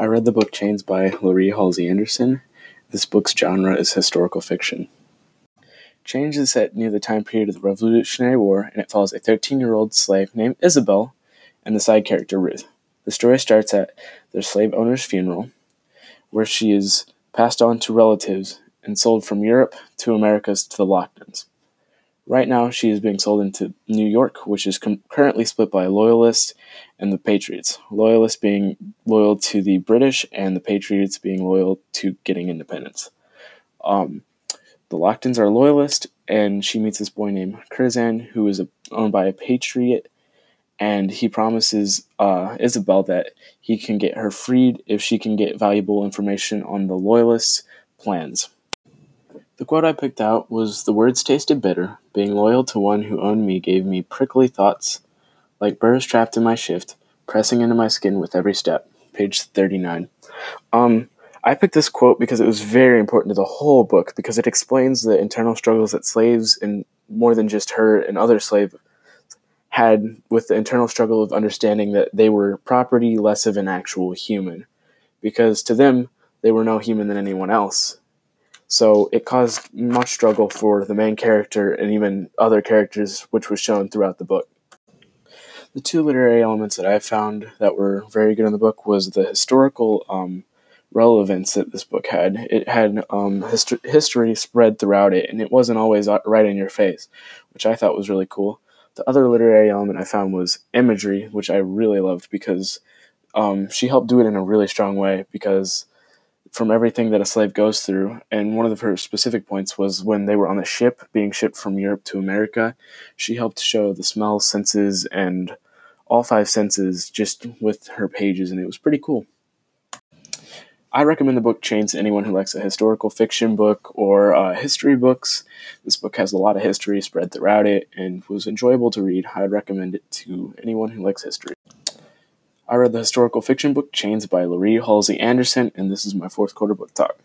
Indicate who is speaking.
Speaker 1: I read the book Chains by Laurie Halse Anderson. This book's genre is historical fiction. Chains is set near the time period of the Revolutionary War, and it follows a 13 year old slave named Isabel and the side character Ruth. The story starts at their slave owner's funeral, where she is passed on to relatives and sold from Europe to Americas to the Locktons. Right now, she is being sold into New York, which is com- currently split by Loyalists and the Patriots. Loyalists being loyal to the British, and the Patriots being loyal to getting independence. Um, the Locktons are loyalist, and she meets this boy named Curzon, who is a, owned by a Patriot, and he promises uh, Isabel that he can get her freed if she can get valuable information on the Loyalists' plans. The quote I picked out was The words tasted bitter. Being loyal to one who owned me gave me prickly thoughts, like burrs trapped in my shift, pressing into my skin with every step. Page 39. Um, I picked this quote because it was very important to the whole book because it explains the internal struggles that slaves and more than just her and other slaves had with the internal struggle of understanding that they were property less of an actual human because to them they were no human than anyone else so it caused much struggle for the main character and even other characters, which was shown throughout the book. The two literary elements that I found that were very good in the book was the historical um, relevance that this book had. It had um, hist- history spread throughout it, and it wasn't always uh, right in your face, which I thought was really cool. The other literary element I found was imagery, which I really loved because um, she helped do it in a really strong way because from everything that a slave goes through. And one of her specific points was when they were on the ship being shipped from Europe to America, she helped show the smell senses and all five senses just with her pages, and it was pretty cool. I recommend the book Chains to anyone who likes a historical fiction book or uh, history books. This book has a lot of history spread throughout it and was enjoyable to read. I'd recommend it to anyone who likes history. I read the historical fiction book Chains by Laurie Halse Anderson, and this is my fourth quarter book talk.